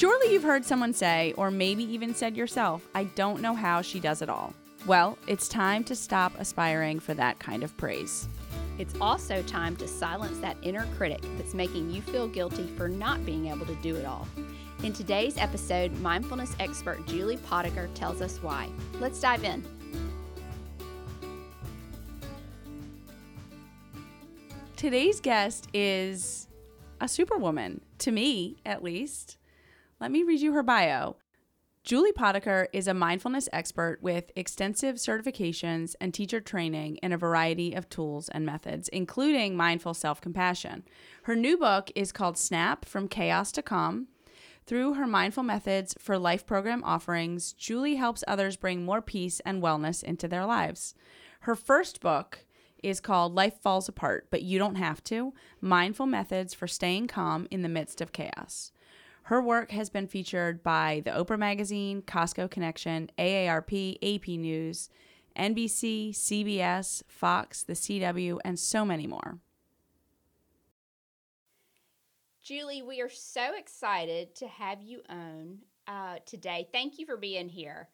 Surely you've heard someone say, or maybe even said yourself, I don't know how she does it all. Well, it's time to stop aspiring for that kind of praise. It's also time to silence that inner critic that's making you feel guilty for not being able to do it all. In today's episode, mindfulness expert Julie Potiker tells us why. Let's dive in. Today's guest is a superwoman, to me at least. Let me read you her bio. Julie Potiker is a mindfulness expert with extensive certifications and teacher training in a variety of tools and methods, including mindful self compassion. Her new book is called Snap From Chaos to Calm. Through her mindful methods for life program offerings, Julie helps others bring more peace and wellness into their lives. Her first book is called Life Falls Apart, but You Don't Have to Mindful Methods for Staying Calm in the Midst of Chaos. Her work has been featured by the Oprah Magazine, Costco Connection, AARP, AP News, NBC, CBS, Fox, the CW, and so many more. Julie, we are so excited to have you on uh, today. Thank you for being here.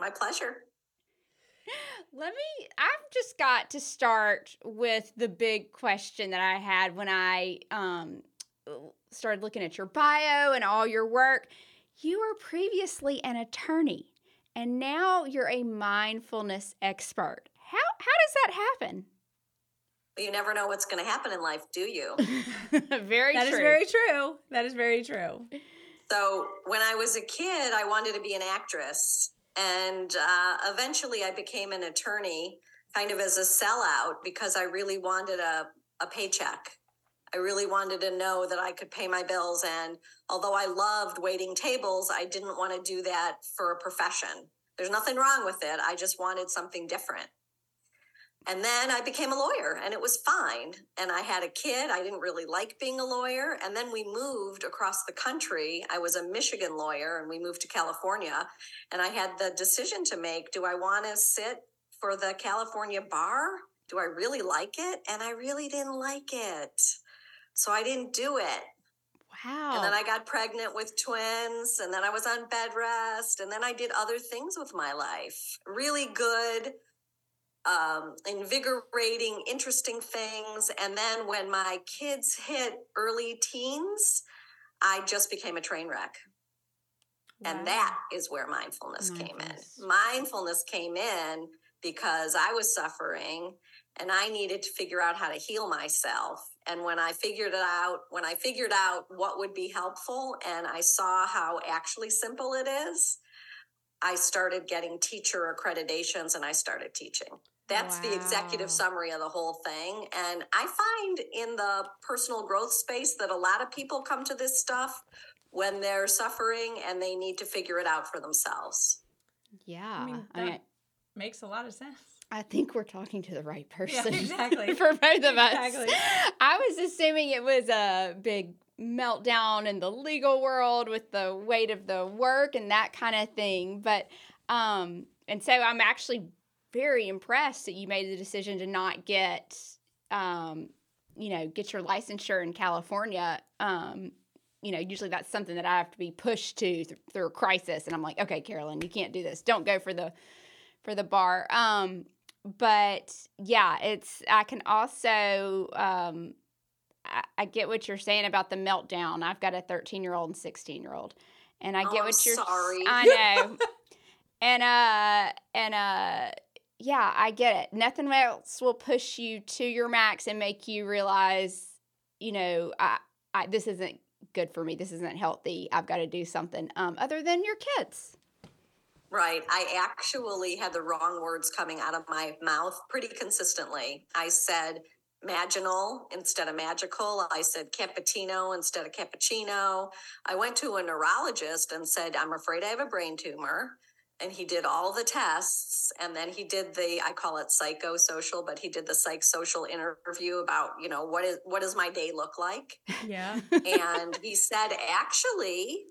My pleasure. Let me, I've just got to start with the big question that I had when I um, started looking at your bio and all your work. You were previously an attorney and now you're a mindfulness expert. How, how does that happen? You never know what's going to happen in life, do you? very That true. is very true. That is very true. So, when I was a kid, I wanted to be an actress. And uh, eventually, I became an attorney kind of as a sellout because I really wanted a, a paycheck. I really wanted to know that I could pay my bills. And although I loved waiting tables, I didn't want to do that for a profession. There's nothing wrong with it. I just wanted something different. And then I became a lawyer and it was fine. And I had a kid. I didn't really like being a lawyer. And then we moved across the country. I was a Michigan lawyer and we moved to California. And I had the decision to make do I want to sit for the California bar? Do I really like it? And I really didn't like it. So I didn't do it. Wow. And then I got pregnant with twins, and then I was on bed rest, and then I did other things with my life. Really good, um, invigorating, interesting things. And then when my kids hit early teens, I just became a train wreck. And that is where mindfulness, Mindfulness. came in. Mindfulness came in because I was suffering and I needed to figure out how to heal myself. And when I figured it out, when I figured out what would be helpful and I saw how actually simple it is, I started getting teacher accreditations and I started teaching. That's the executive summary of the whole thing. And I find in the personal growth space that a lot of people come to this stuff when they're suffering and they need to figure it out for themselves. yeah. I mean, I, mean, that makes a lot of sense. I think we're talking to the right person. exactly. For both of us. Exactly. I was assuming it was a big meltdown in the legal world with the weight of the work and that kind of thing. But, um, and so I'm actually very impressed that you made the decision to not get, um, you know, get your licensure in California. Um, you know, usually that's something that I have to be pushed to th- through a crisis. And I'm like, okay, Carolyn, you can't do this. Don't go for the, for the bar. Um, but yeah, it's I can also um, I, I get what you're saying about the meltdown. I've got a 13 year old and 16 year old, and I Oh, get I'm what you're. sorry. I know, and uh and uh yeah, I get it. Nothing else will push you to your max and make you realize, you know, I, I this isn't good for me. This isn't healthy. I've got to do something um, other than your kids. Right. I actually had the wrong words coming out of my mouth pretty consistently. I said maginal instead of magical. I said cappuccino instead of cappuccino. I went to a neurologist and said, I'm afraid I have a brain tumor. And he did all the tests. And then he did the, I call it psychosocial, but he did the psychosocial interview about, you know, what is what does my day look like? Yeah. and he said, actually,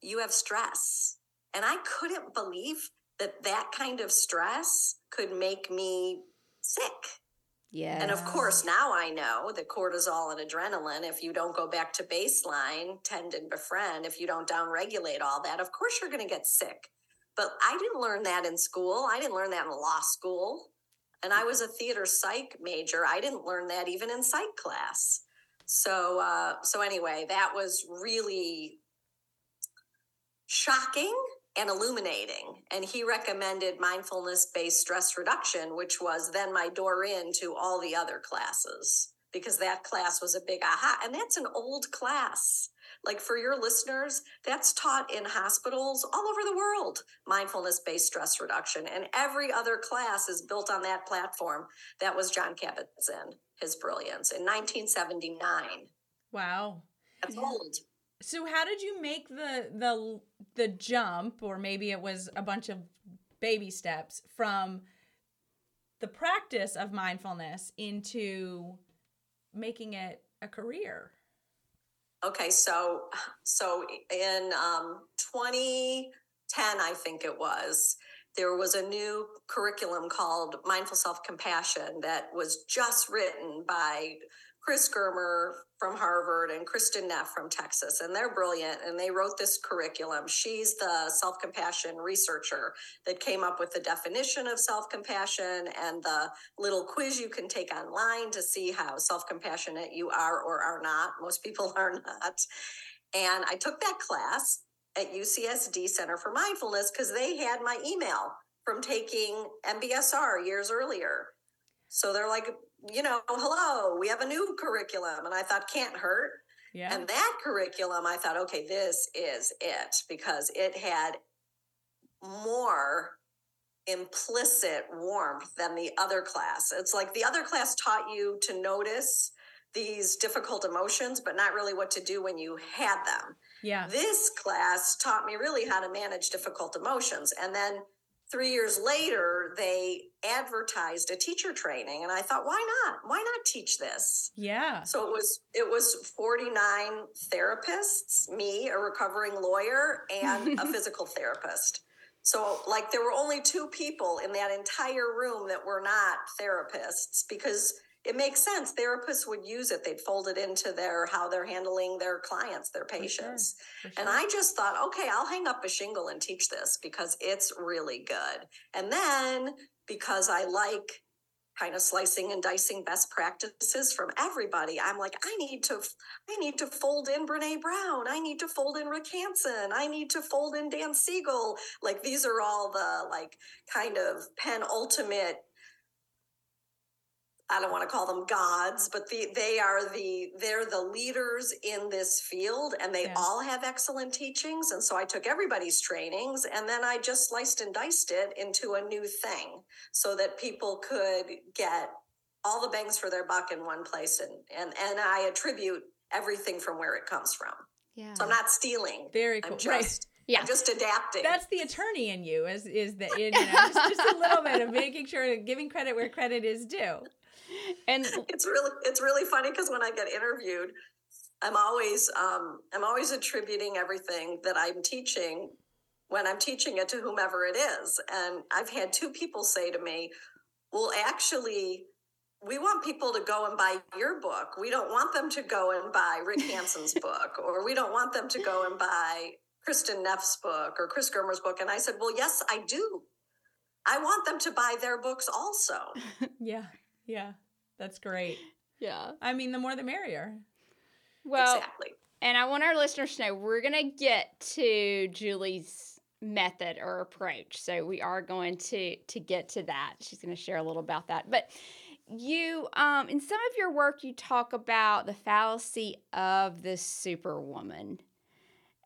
you have stress. And I couldn't believe that that kind of stress could make me sick. Yeah. And of course, now I know that cortisol and adrenaline, if you don't go back to baseline, tend and befriend, if you don't downregulate all that, of course you're going to get sick. But I didn't learn that in school. I didn't learn that in law school. And I was a theater psych major. I didn't learn that even in psych class. So, uh, so anyway, that was really shocking and illuminating. And he recommended mindfulness based stress reduction, which was then my door in to all the other classes because that class was a big aha. And that's an old class. Like for your listeners, that's taught in hospitals all over the world, mindfulness based stress reduction. And every other class is built on that platform. That was John Kabat Zinn, his brilliance in 1979. Wow. That's old. So how did you make the the the jump or maybe it was a bunch of baby steps from the practice of mindfulness into making it a career? Okay, so so in um, 2010, I think it was, there was a new curriculum called Mindful Self Compassion that was just written by Chris Germer from Harvard and Kristin Neff from Texas, and they're brilliant. And they wrote this curriculum. She's the self compassion researcher that came up with the definition of self compassion and the little quiz you can take online to see how self compassionate you are or are not. Most people are not. And I took that class at UCSD Center for Mindfulness because they had my email from taking MBSR years earlier. So they're like, you know, hello, we have a new curriculum. And I thought, can't hurt. Yeah. And that curriculum, I thought, okay, this is it because it had more implicit warmth than the other class. It's like the other class taught you to notice these difficult emotions, but not really what to do when you had them. yeah. This class taught me really how to manage difficult emotions. And then three years later, they advertised a teacher training. And I thought, why not? Why not teach this? Yeah. So it was it was 49 therapists, me, a recovering lawyer, and a physical therapist. So like there were only two people in that entire room that were not therapists because it makes sense. Therapists would use it. They'd fold it into their how they're handling their clients, their patients. For And sure. I just thought, okay, I'll hang up a shingle and teach this because it's really good. And then because I like kind of slicing and dicing best practices from everybody, I'm like, I need to, I need to fold in Brene Brown. I need to fold in Rick Hanson. I need to fold in Dan Siegel. Like these are all the like kind of penultimate I don't want to call them gods, but the, they are the they're the leaders in this field, and they Yeah. all have excellent teachings. And so I took everybody's trainings, and then I just sliced and diced it into a new thing, so that people could get all the bangs for their buck in one place, and and and I attribute everything from where it comes from. Yeah. So I'm not stealing. Very I'm cool. Right. just Yeah. I'm just adapting. That's the attorney in you is is that you know, just, just a little bit of making sure that giving credit where credit is due. And it's really it's really funny because when I get interviewed, I'm always um, I'm always attributing everything that I'm teaching when I'm teaching it to whomever it is. And I've had two people say to me, "Well, actually." We want people to go and buy your book. We don't want them to go and buy Rick Hanson's book, or we don't want them to go and buy Kristin Neff's book or Chris Germer's book. And I said, Well, yes, I do. I want them to buy their books also. Yeah. Yeah. That's great. yeah. I mean, the more the merrier. Well, exactly. and I want our listeners to know we're going to get to Julie's method or approach. So we are going to to get to that. She's going to share a little about that. But you um in some of your work you talk about the fallacy of the superwoman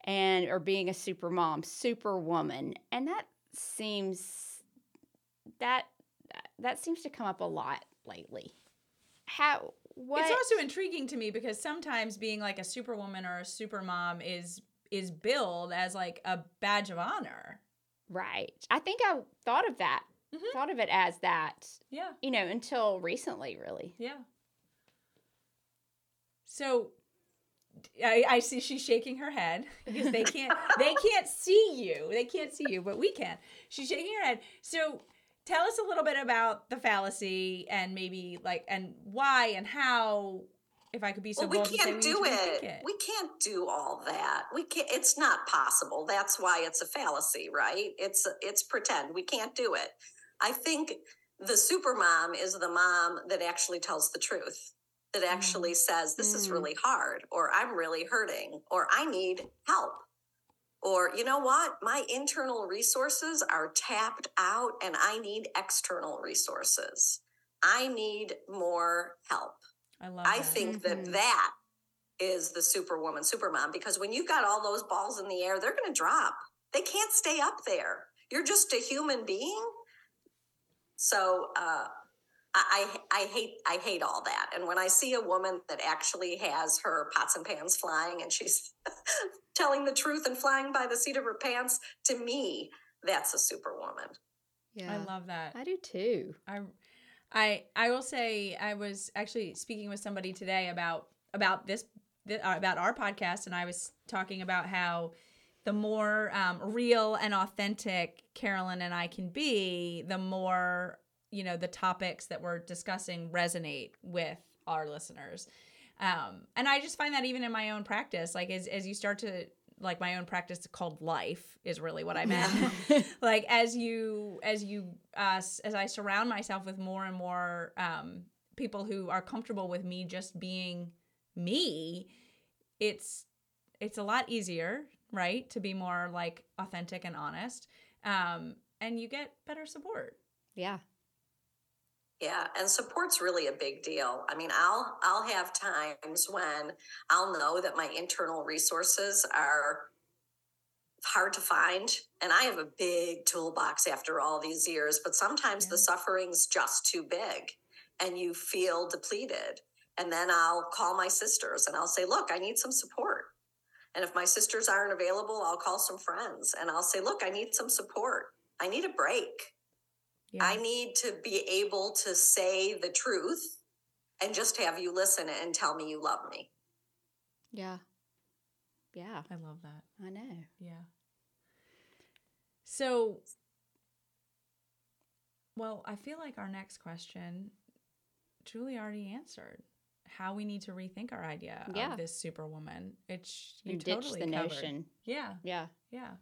and or being a super mom, superwoman. And that seems that that seems to come up a lot lately. How what It's also intriguing to me because sometimes being like a superwoman or a supermom is is billed as like a badge of honor. Right. I think I thought of that. Mhm. Thought of it as that, Yeah. you know, until recently, really. Yeah. So I, I see she's shaking her head because they can't they can't see you. They can't see you, but we can. She's shaking her head. So tell us a little bit about the fallacy and maybe like and why and how if I could be so well, we bold to say can't we do need it. it. We can't do all that. We can't. It's not possible. That's why it's a fallacy, right? It's it's pretend. We can't do it. I think the super mom is the mom that actually tells the truth. That Mm. actually says this is Mm. really hard, or I'm really hurting, or I need help, or you know what, my internal resources are tapped out, and I need external resources. I need more help. I love I that. think Mhm. that that is the superwoman, supermom, because when you've got all those balls in the air, they're going to drop. They can't stay up there. You're just a human being. So uh, I, I I hate I hate all that. And when I see a woman that actually has her pots and pans flying and she's telling the truth and flying by the seat of her pants, to me, that's a superwoman. Yeah. I love that. I do too. I I I will say I was actually speaking with somebody today about about this th- uh, about our podcast and I was talking about how the more um, real and authentic Carolyn and I can be, the more you know the topics that we're discussing resonate with our listeners. Um, and I just find that even in my own practice, like as as you start to like my own practice called life is really what I meant. like as you as you uh as I surround myself with more and more um people who are comfortable with me just being me, it's it's a lot easier, right? To be more like authentic and honest. Um and you get better support. Yeah. Yeah, and support's really a big deal. I mean, I'll I'll have times when I'll know that my internal resources are hard to find and I have a big toolbox after all these years, but sometimes the suffering's just too big and you feel depleted. And then I'll call my sisters and I'll say, "Look, I need some support." And if my sisters aren't available, I'll call some friends and I'll say, "Look, I need some support. I need a break." Yeah. I need to be able to say the truth and just have you listen and tell me you love me. Yeah. Yeah. I love that. I know. Yeah. So, well, I feel like our next question, Julie already answered how we need to rethink our idea Yeah. of this superwoman. It's you And ditch totally the covered. notion. Yeah, Yeah. yeah.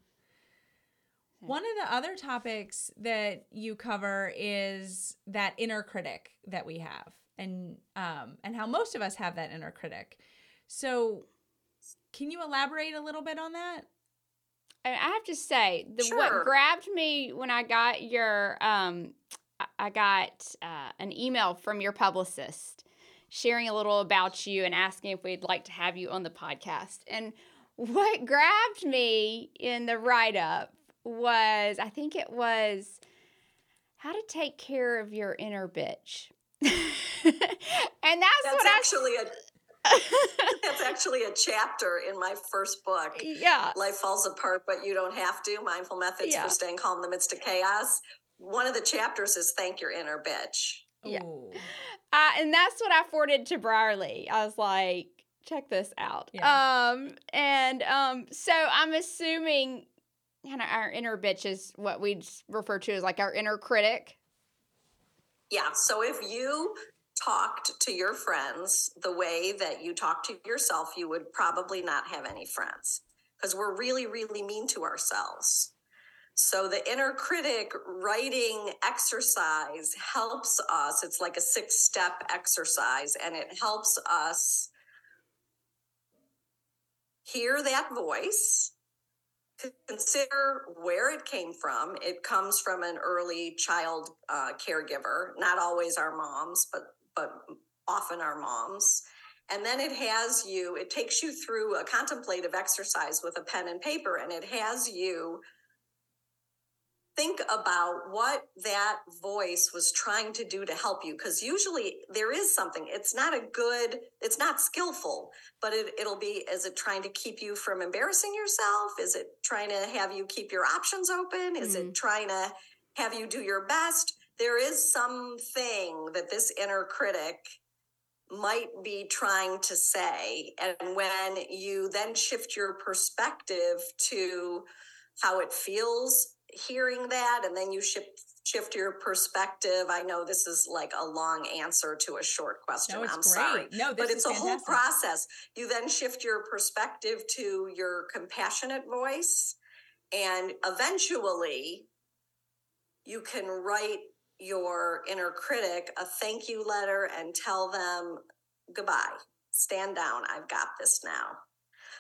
Yeah. One of the other topics that you cover is that inner critic that we have, and um, and how most of us have that inner critic. So, can you elaborate a little bit on that? I have to say, the Sure. what grabbed me when I got your um, I- I got uh, an email from your publicist sharing a little about you and asking if we'd like to have you on the podcast. And what grabbed me in the write up was, I think it was how to take care of your inner bitch. and that's, That's what actually a that's actually a chapter in my first book. yeah. Life falls apart, but you don't have to. Mindful methods Yeah. for staying calm in the midst of chaos. One of the chapters is thank your inner bitch. Yeah. Uh, and that's what I forwarded to Brierly. I was like, check this out. Yeah. Um, and um, so I'm assuming kind of our inner bitch is what we refer to as like our inner critic. Yeah. So if you talked to your friends the way that you talk to yourself, you would probably not have any friends because we're really, really mean to ourselves. So the inner critic writing exercise helps us. It's like a six step exercise and it helps us hear that voice consider where it came from. It comes from an early child uh, caregiver, not always our moms, but but often our moms. And then it has you. It takes you through a contemplative exercise with a pen and paper, and it has you think about what that voice was trying to do to help you because usually there is something. It's not a good it's not skillful but it, it'll be is it trying to keep you from embarrassing yourself? Is it trying to have you keep your options open? Is it mm. trying to have you do your best? There is something that this inner critic might be trying to say and when you then shift your perspective to how it feels hearing that and then you shift shift your perspective. I know this is like a long answer to a short question. No, I'm great. sorry. No, but it's a whole process. You then shift your perspective to your compassionate voice, and eventually, you can write your inner critic a thank you letter and tell them goodbye. Stand down. I've got this now.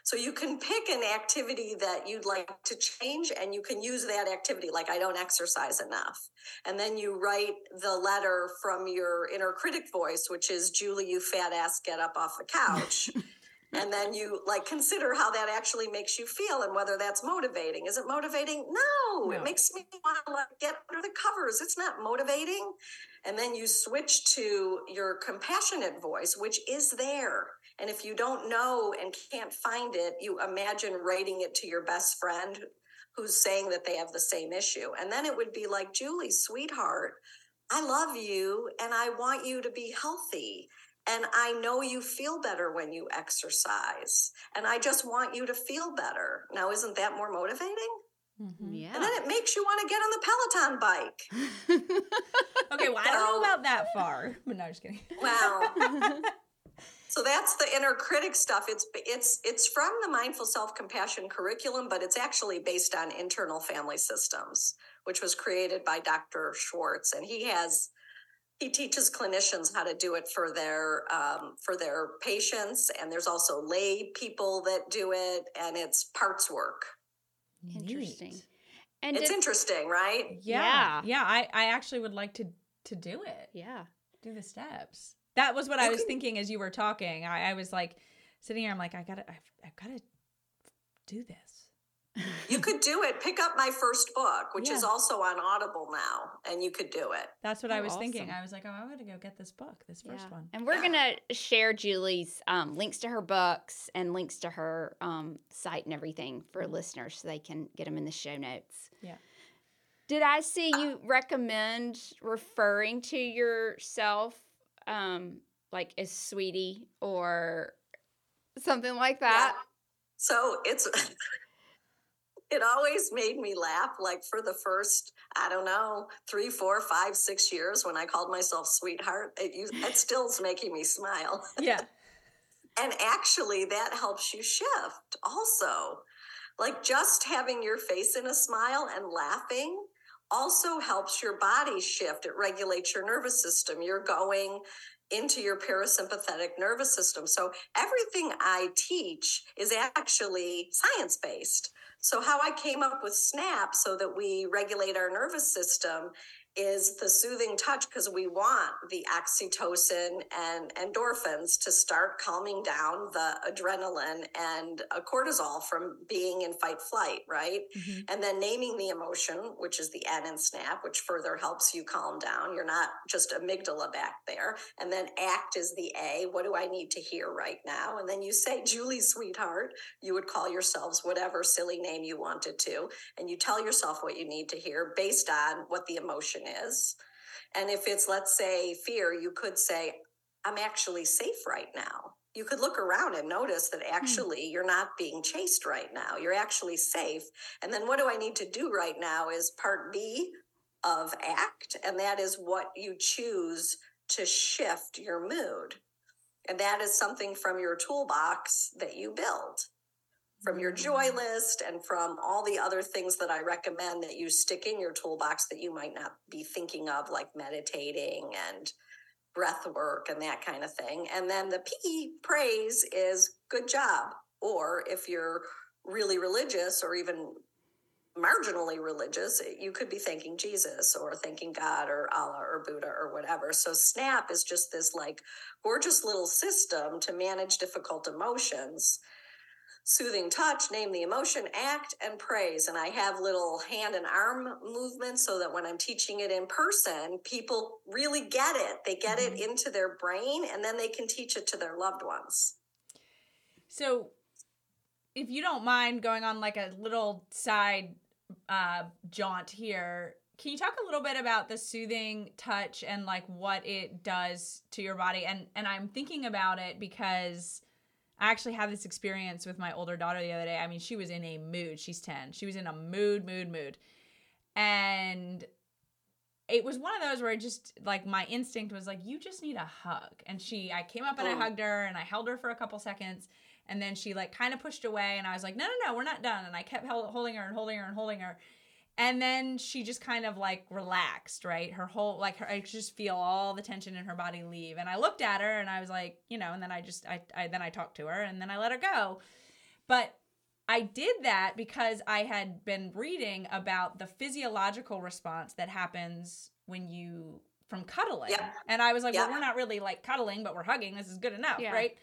So you can pick an activity that you'd like to change and you can use that activity like I don't exercise enough. And then you write the letter from your inner critic voice which is Julie you fat ass get up off the couch. and then you like consider how that actually makes you feel and whether that's motivating. Is it motivating? No, No. it makes me want to like get under the covers. It's not motivating. And then you switch to your compassionate voice, which is there. And if you don't know and can't find it, you imagine writing it to your best friend who's saying that they have the same issue. And then it would be like, Julie, sweetheart, I love you and I want you to be healthy. And I know you feel better when you exercise. And I just want you to feel better. Now, isn't that more motivating? Mhm. Yeah. And then it makes you want to get on the Peloton bike. Okay, well, I don't know about that far, but no, just kidding. Wow. so that's the inner critic stuff. It's it's it's from the mindful self-compassion curriculum, but it's actually based on internal family systems, which was created by Dr. Schwartz, and he has he teaches clinicians how to do it for their um, for their patients, and there's also lay people that do it, and it's parts work. Interesting. Neat. And It's did- interesting, right? Yeah, Yeah. yeah. I, I actually would like to to do it. yeah. Do the steps. That was what I was can- thinking as you were talking. I, I was like sitting here. I'm like, I gotta, I've, I've gotta do this. You could do it. Pick up my first book, which is also on Audible now, and you could do it. That's what I Oh, was thinking. I was like, oh, I'm gonna go get this book, this first Yeah. one. And we're Yeah. gonna share Julie's um, links to her books and links to her um, site and everything for listeners so they can get them in the show notes. Yeah. Did I see you recommend referring to yourself um, like as sweetie or something like that? Yeah. So it's it always made me laugh. Like for the first, I don't know, three, four, five, six years when I called myself sweetheart, it used, it still's making me smile. Yeah. And actually, that helps you shift also. Like just having your face in a smile and laughing also helps your body shift. It regulates your nervous system. You're going into your parasympathetic nervous system. So everything I teach is actually science based. So, how I came up with SNAP so that we regulate our nervous system is the soothing touch because we want the oxytocin and endorphins to start calming down the adrenaline and cortisol from being in fight flight, right? Mhm. And then naming the emotion, which is the N in SNAP, which further helps you calm down. You're not just amygdala back there. And then ACT is the A. What do I need to hear right now? And then you say, Julie, sweetheart, you would call yourselves whatever silly name you wanted to. And you tell yourself what you need to hear based on what the emotion is. And if it's, let's say, fear, you could say, I'm actually safe right now. You could look around and notice that hmm. actually you're not being chased right now. You're actually safe. And then what do I need to do right now is part B of ACT, and that is what you choose to shift your mood. And that is something from your toolbox that you build from your joy list and from all the other things that I recommend that you stick in your toolbox that you might not be thinking of, like meditating and breath work and that kind of thing. And then the P, praise, is good job. Or if you're really religious or even marginally religious, you could be thanking Jesus or thanking God or Allah or Buddha or whatever. So SNAP is just this like gorgeous little system to manage difficult emotions soothing touch, name the emotion, act, and praise. And I have little hand and arm movements so that when I'm teaching it in person, people really get it. They get it into their brain and then they can teach it to their loved ones. So, if you don't mind going on like a little side uh, jaunt here, can you talk a little bit about the soothing touch and like what it does to your body? And and I'm thinking about it because I actually had this experience with my older daughter the other day. I mean, she was in a mood. She's 10. She was in a mood, mood, mood. And it was one of those where I just like my instinct was like, you just need a hug. And she, I came up and I Mm. hugged her and I held her for a couple seconds. And then she like kind of pushed away and I was like, no, no, no, we're not done. And I kept holding her and holding her and holding her. And then she just kind of like relaxed, right? Her whole, like, her, I could just feel all the tension in her body leave. And I looked at her and I was like, you know, and then I just, I, I then I talked to her and then I let her go. But I did that because I had been reading about the physiological response that happens when you from cuddling. Yeah. And I was like, Yeah. well, we're not really like cuddling, but we're hugging. This is good enough, Yeah. right?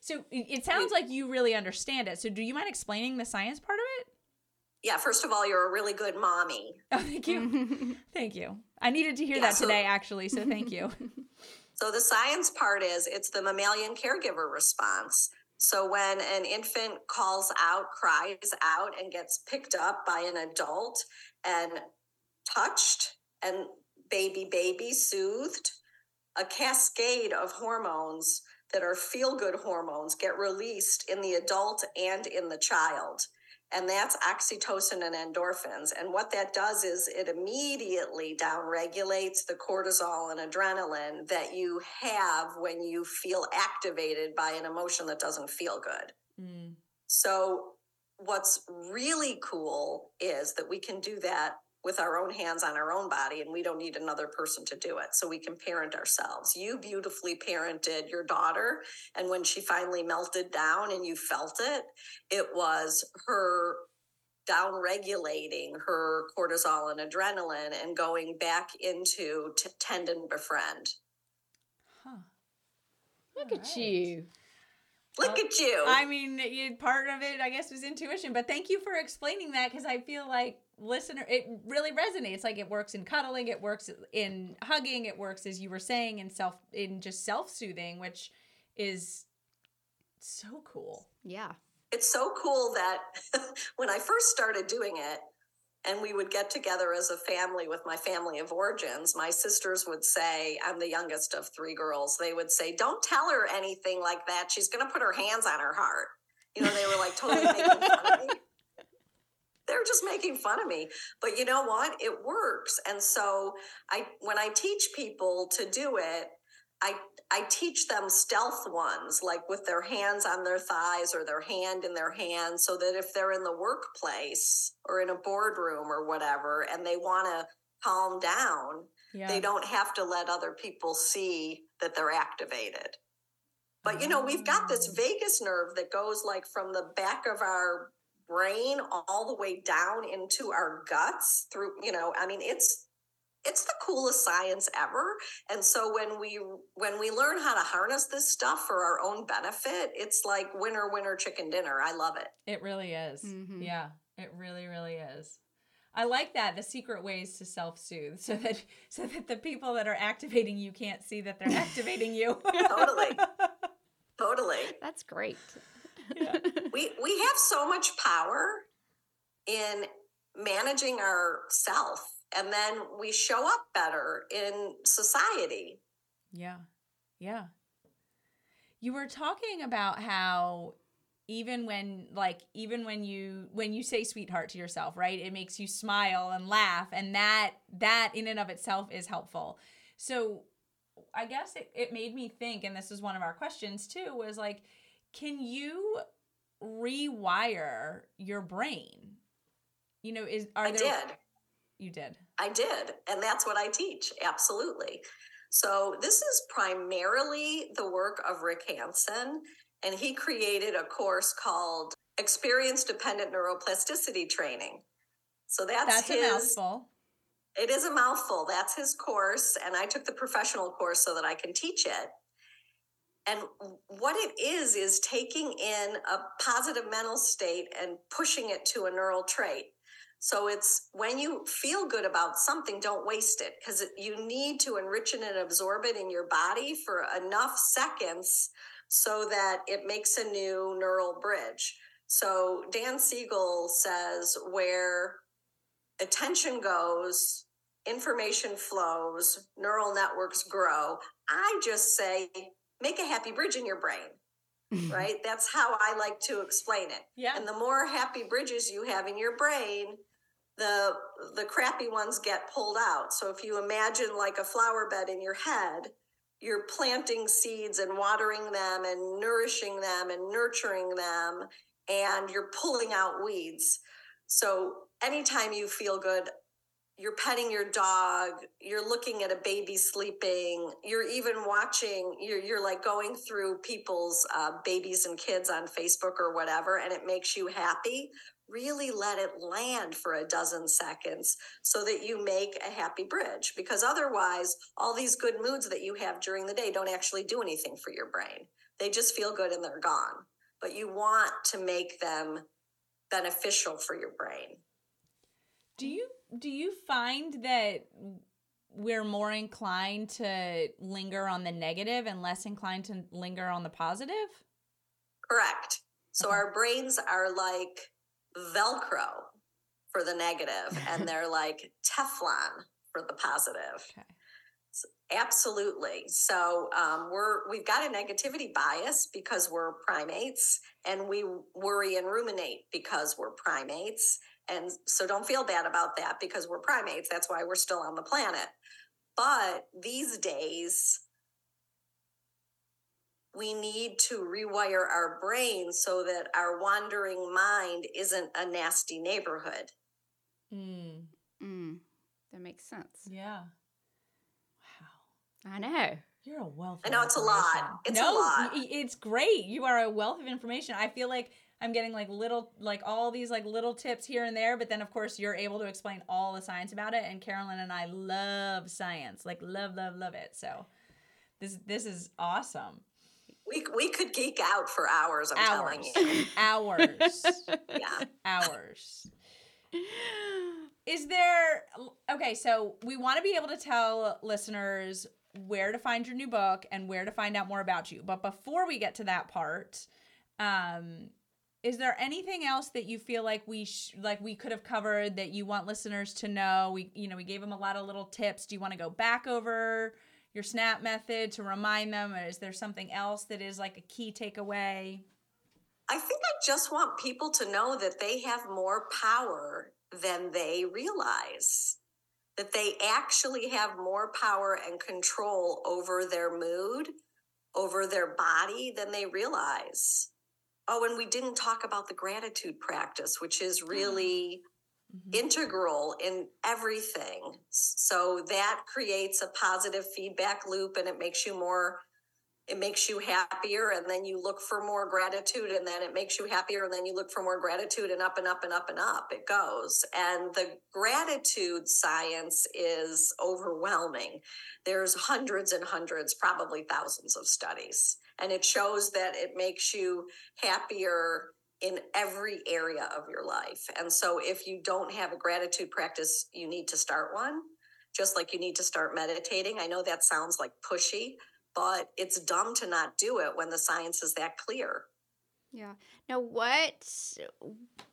So it sounds like you really understand it. So do you mind explaining the science part of it? Yeah, first of all, you're a really good mommy. Oh, thank you. thank you. I needed to hear Yeah, that so- today, actually. So thank you. So the science part is it's the mammalian caregiver response. So when an infant calls out, cries out, and gets picked up by an adult and touched and baby baby soothed, a cascade of hormones that are feel good hormones get released in the adult and in the child. And that's oxytocin and endorphins. And what that does is it immediately downregulates the cortisol and adrenaline that you have when you feel activated by an emotion that doesn't feel good. Mm. So, what's really cool is that we can do that with our own hands on our own body and we don't need another person to do it. So, we can parent ourselves. You beautifully parented your daughter. And when she finally melted down and you felt it, it was her down regulating her cortisol and adrenaline and going back into t- tend and befriend. Huh. Look All at right. you. Look Well, at you. I mean, you, part of it, I guess, was intuition. But thank you for explaining that because I feel like listener, it really resonates. Like it works in cuddling, it works in hugging, it works as you were saying in self, in just self soothing, which is so cool. Yeah. it's so cool that when I first started doing it, and we would get together as a family with my family of origins, my sisters would say, I'm the youngest of three girls. They would say, Don't tell her anything like that. She's going to put her hands on her heart. You know, they were like totally making fun of me. They're just making fun of me. But you know what? It works. And so I when I teach people to do it, I I teach them stealth ones, like with their hands on their thighs or their hand in their hand, so that if they're in the workplace or in a boardroom or whatever, and they want to calm down, Yeah. they don't have to let other people see that they're activated. But you know, we've got this Oh. vagus nerve that goes like from the back of our brain all the way down into our guts through, you know, I mean, it's it's the coolest science ever. And so when we when we learn how to harness this stuff for our own benefit, it's like winner winner chicken dinner. I love it. It really is. Mhm. Yeah, it really, really is. I like that the secret ways to self soothe, so that so that the people that are activating you can't see that they're activating you. Totally. Totally. That's great. Yeah. we we have so much power in managing our self and then we show up better in society Yeah. Yeah. You were talking about how even when like even when you when you say sweetheart to yourself, right? It makes you smile and laugh and that that in and of itself is helpful. So I guess it, it made me think, and this is one of our questions too, was like, can you rewire your brain? You know, is are i there did you did. i did and that's what i teach absolutely so this is primarily the work of rick hanson and he created a course called experience dependent neuroplasticity training so that's, That's a his mouthful. It is a mouthful. That's his course. And I took the professional course so that I can teach it. And what it is, is taking in a positive mental state and pushing it to a neural trait. So it's when you feel good about something, don't waste it because you need to enrich it and absorb it in your body for enough seconds so that it makes a new neural bridge. So Dan Siegel says where attention goes, information flows, neural networks grow. I just say, make a happy bridge in your brain, right? That's how I like to explain it. Yeah. And the more happy bridges you have in your brain, the the crappy ones get pulled out. So if you imagine like a flower bed in your head, you're planting seeds and watering them and nourishing them and nurturing them and you're pulling out weeds. So anytime you feel good, you're petting your dog, you're looking at a baby sleeping, you're even watching, you're, you're like going through people's uh, babies and kids on Facebook or whatever, and it makes you happy. Really let it land for a dozen seconds so that you make a happy bridge. Because otherwise, all these good moods that you have during the day don't actually do anything for your brain. They just feel good and they're gone. But you want to make them beneficial for your brain. Do you do you find that we're more inclined to linger on the negative and less inclined to linger on the positive? Correct. So Okay. our brains are like Velcro for the negative, and they're like Teflon for the positive. Okay. Absolutely. So um, we're we've got a negativity bias because we're primates, and we worry and ruminate because we're primates. And so don't feel bad about that because we're primates. That's why we're still on the planet. But these days, we need to rewire our brain so that our wandering mind isn't a nasty neighborhood. Mm, Mm, that makes sense. yeah. Wow. I know. You're a wealth. I know it's a lot. information. It's a lot. it's great. You are a wealth of information. I feel like I'm getting like little, like all these like little tips here and there, but then of course you're able to explain all the science about it. And Carolyn and I love science, like love, love, love it. So this this is awesome. We, we could geek out for hours, I'm telling you. hours, Yeah. hours. Is there okay? So we want to be able to tell listeners where to find your new book and where to find out more about you. But before we get to that part, um, is there anything else that you feel like we sh- like we could have covered that you want listeners to know? We you know we gave them a lot of little tips. Do you want to go back over your snap method to remind them, or is there something else that is like a key takeaway? I think I just want people to know that they have more power than they realize. That they actually have more power and control over their mood, over their body than they realize. Oh, and we didn't talk about the gratitude practice, which is mm. really Mhm. integral in everything. So that creates a positive feedback loop and it makes you more it makes you happier and then you look for more gratitude and then it makes you happier and then you look for more gratitude and up and up and up and up it goes. And the gratitude science is overwhelming. There's hundreds and hundreds, probably thousands of studies. And it shows that it makes you happier in every area of your life. And so if you don't have a gratitude practice, you need to start one, just like you need to start meditating. I know that sounds like pushy, but it's dumb to not do it when the science is that clear. Yeah. Now, what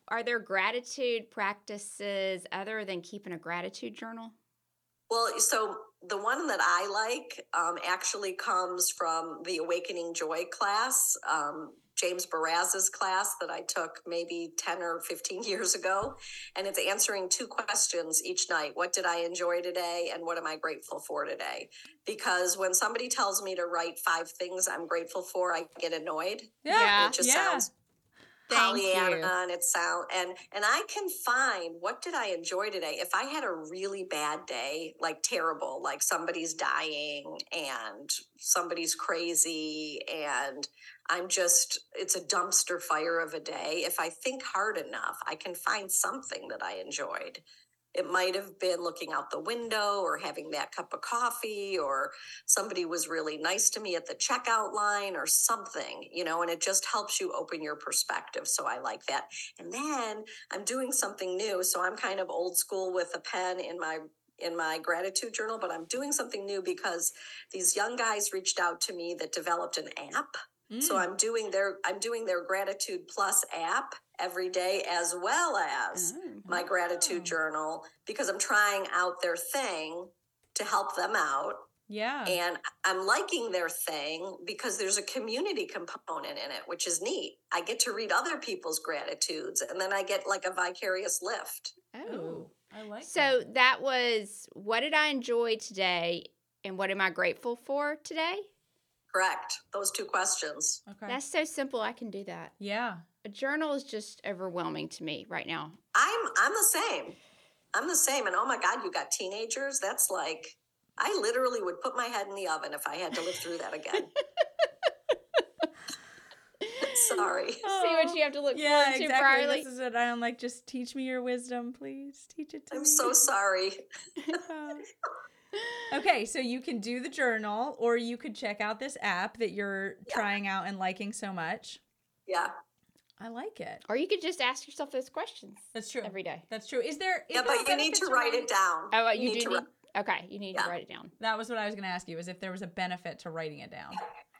are there gratitude practices other than keeping a gratitude journal? Well, so the one that I like um, actually comes from the Awakening Joy class, um, James Baraz's class that I took maybe 10 or 15 years ago. And it's answering two questions each night What did I enjoy today? And what am I grateful for today? Because when somebody tells me to write five things I'm grateful for, I get annoyed. Yeah. It just yeah. sounds Thank Pollyanna and it sound and and I can find what did I enjoy today? If I had a really bad day, like terrible, like somebody's dying and somebody's crazy and I'm just it's a dumpster fire of a day. If I think hard enough, I can find something that I enjoyed. It might have been looking out the window or having that cup of coffee or somebody was really nice to me at the checkout line or something, you know, and it just helps you open your perspective. So I like that. And then I'm doing something new. So I'm kind of old school with a pen in my in my gratitude journal, but I'm doing something new because these young guys reached out to me that developed an app. So Mm. I'm doing their I'm doing their gratitude plus app every day as well as Oh. my gratitude Oh. journal because I'm trying out their thing to help them out yeah. and I'm liking their thing because there's a community component in it, which is neat. I get to read other people's gratitudes and then I get like a vicarious lift. Oh. oh I like So that was what did I enjoy today and what am I grateful for today? Correct. Those two questions. Okay. That's so simple. I can do that. yeah. A journal is just overwhelming to me right now. I'm I'm the same. I'm the same. And oh my God, you got teenagers. That's like I literally would put my head in the oven if I had to live through that again. Sorry. See what you have to look Yeah, forward to, exactly. Brierley. This is what I'm like. Just teach me your wisdom, please. Teach it to me. I'm so sorry. okay, so you can do the journal, or you could check out this app that you're Yeah. trying out and liking so much. Yeah. I like it. Or you could just ask yourself those questions That's true. every day. That's true. Is there? Is Yeah, there but you need benefit to write it down. Oh, uh, you, need do to need. write- Okay, you need Yeah. to write it down. That was what I was going to ask you. Is if there was a benefit to writing it down?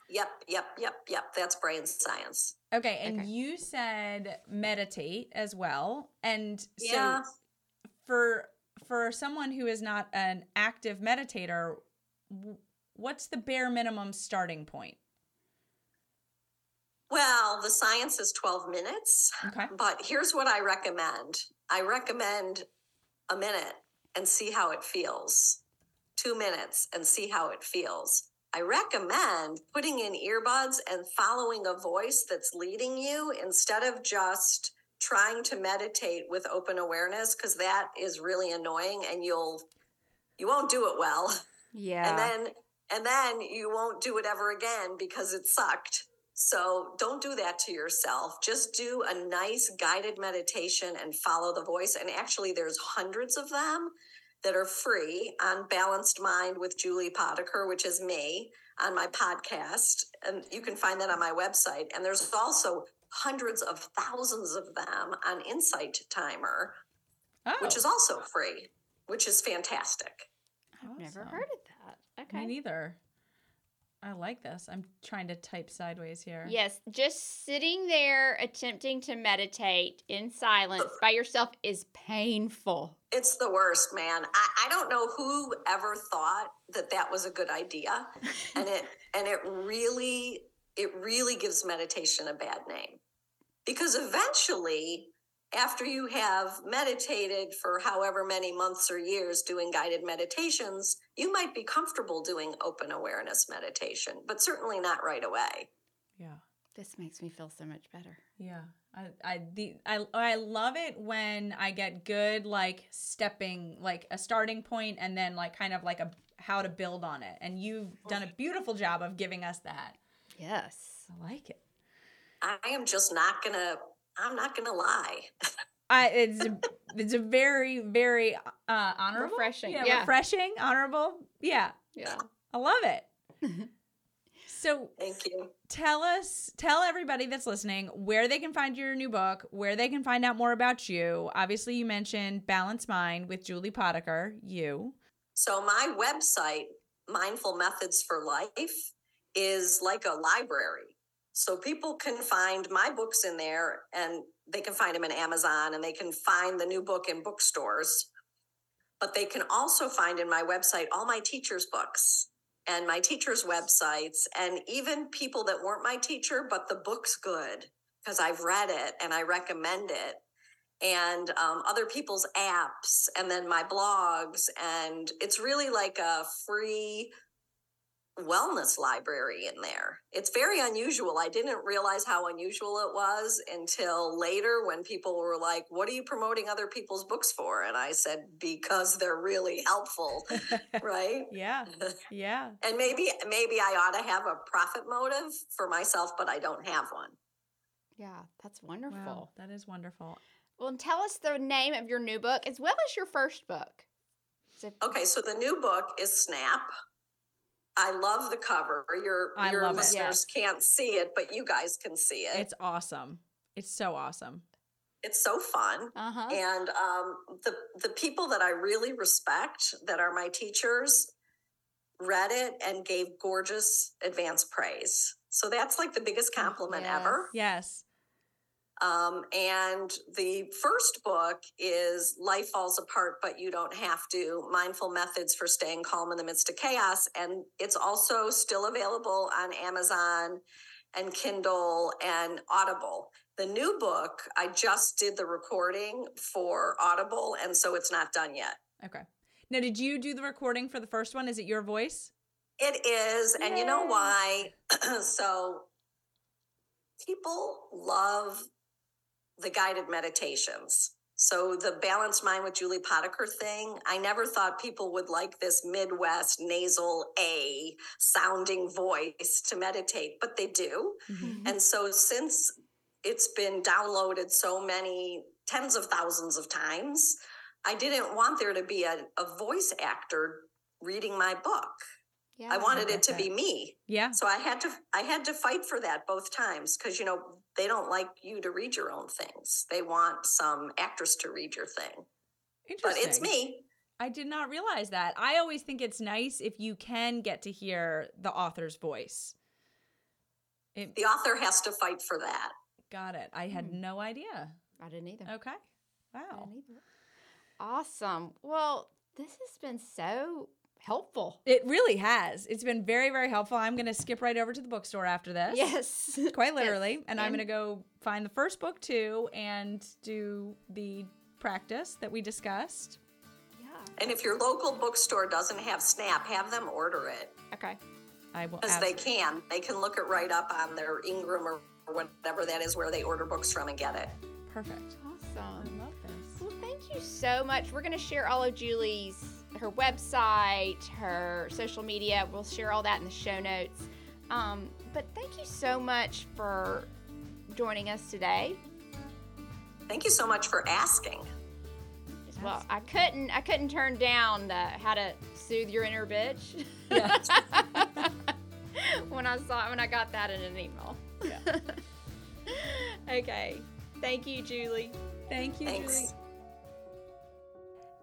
Yep, yep, yep, yep. That's brain science. Okay, and Okay. you said meditate as well, and so Yeah. for for someone who is not an active meditator, what's the bare minimum starting point? Well, the science is 12 minutes, Okay. but here's what I recommend I recommend a minute and see how it feels, two minutes and see how it feels. I recommend putting in earbuds and following a voice that's leading you instead of just trying to meditate with open awareness because that is really annoying and you'll you won't do it well Yeah. and then and then you won't do it ever again because it sucked so don't do that to yourself. Just do a nice guided meditation and follow the voice. And actually there's hundreds of them that are free on balanced mind with julie potiker which is me on my podcast. And you can find that on my website. And there's also hundreds of thousands of them on insight timer Oh, which is also free which is fantastic. I've never heard of that. Okay. me neither. I like this. I'm trying to type sideways here. Yes, just sitting there attempting to meditate in silence by yourself is painful. It's the worst, man. I, I don't know who ever thought that that was a good idea, and it and it really it really gives meditation a bad name because eventually, after you have meditated for however many months or years doing guided meditations, you might be comfortable doing open awareness meditation, but certainly not right away. Yeah. This makes me feel so much better. Yeah. I I the I I love it when I get good like stepping like a starting point and then like kind of like a how to build on it. And you've done a beautiful job of giving us that. Yes. I like it. I am just not gonna. I'm not gonna lie. I it's a, it's a very very uh honorable Refreshing, Yeah, yeah. refreshing, honorable. Yeah. Yeah. I love it. so Thank you. tell us tell everybody that's listening where they can find your new book where they can find out more about you obviously you mentioned balance mind with julie potiker you So my website, Mindful Methods for Life, is like a library. So people can find my books in there and they can find them in Amazon and they can find the new book in bookstores. But they can also find in my website all my teachers' books and my teachers' websites and even people that weren't my teacher, but the book's good because I've read it and I recommend it and um, other people's apps and then my blogs and it's really like a free wellness library in there. It's very unusual. I didn't realize how unusual it was until later when people were like what are you promoting other people's books for? And i said because they're really helpful. Right? Yeah. Yeah. And maybe maybe i ought to have a profit motive for myself but i don't have one. Yeah, that's wonderful. wow that is wonderful. Well, and tell us the name of your new book as well as your first book. So, Okay, so the new book is Snap. I love the cover. Your I your love it. listeners can't see it, but you guys can see it. it's awesome it's so awesome It's so fun. uh huh. And um, the the people that I really respect that are my teachers read it and gave gorgeous advanced praise. So that's like the biggest compliment Yes. ever. yes Um, and the first book is Life Falls Apart, but You Don't Have to Mindful Methods for Staying Calm in the Midst of Chaos. And it's also still available on Amazon and Kindle and Audible. The new book, I just did the recording for Audible, and so it's not done yet. Okay. Now, did you do the recording for the first one? Is it your voice? It is, and you know why? so people love the guided meditations. So the balanced mind with Julie Potiker thing, I never thought people would like this Midwest nasal A sounding voice to meditate, but they do. Mm-hmm. And so since it's been downloaded so many tens of thousands of times, I didn't want there to be a, a voice actor reading my book. Yeah. I wanted get it to that. be me. Yeah. So I had to I had to fight for that both times because you know they don't like you to read your own things. They want some actress to read your thing. Interesting. But it's me. I did not realize that. I always think it's nice if you can get to hear the author's voice. It, The author has to fight for that. got it. I had Hmm. no idea. I didn't either. Okay. I Wow. didn't either. Awesome. Well, this has been so helpful. It really has. It's been very, very helpful. I'm going to skip right over to the bookstore after this. Yes. Quite literally. Yes. And I'm going to go find the first book too and do the practice that we discussed. Yeah. And if your local bookstore doesn't have Snap, have them order it Okay. I will. because they can. They can look it right up on their Ingram or whatever that is where they order books from and get it. Perfect. Awesome. I love this. Well, thank you so much. We're going to share all of Julie's her website, her social media. We'll share all that in the show notes. Um, but thank you so much for joining us today. Thank you so much for asking. Well, I couldn't I couldn't turn down the how to soothe your inner bitch. Yeah. when I saw when I got that in an email. Yeah. okay. Thank you, Julie. Thank you, Thanks. Julie.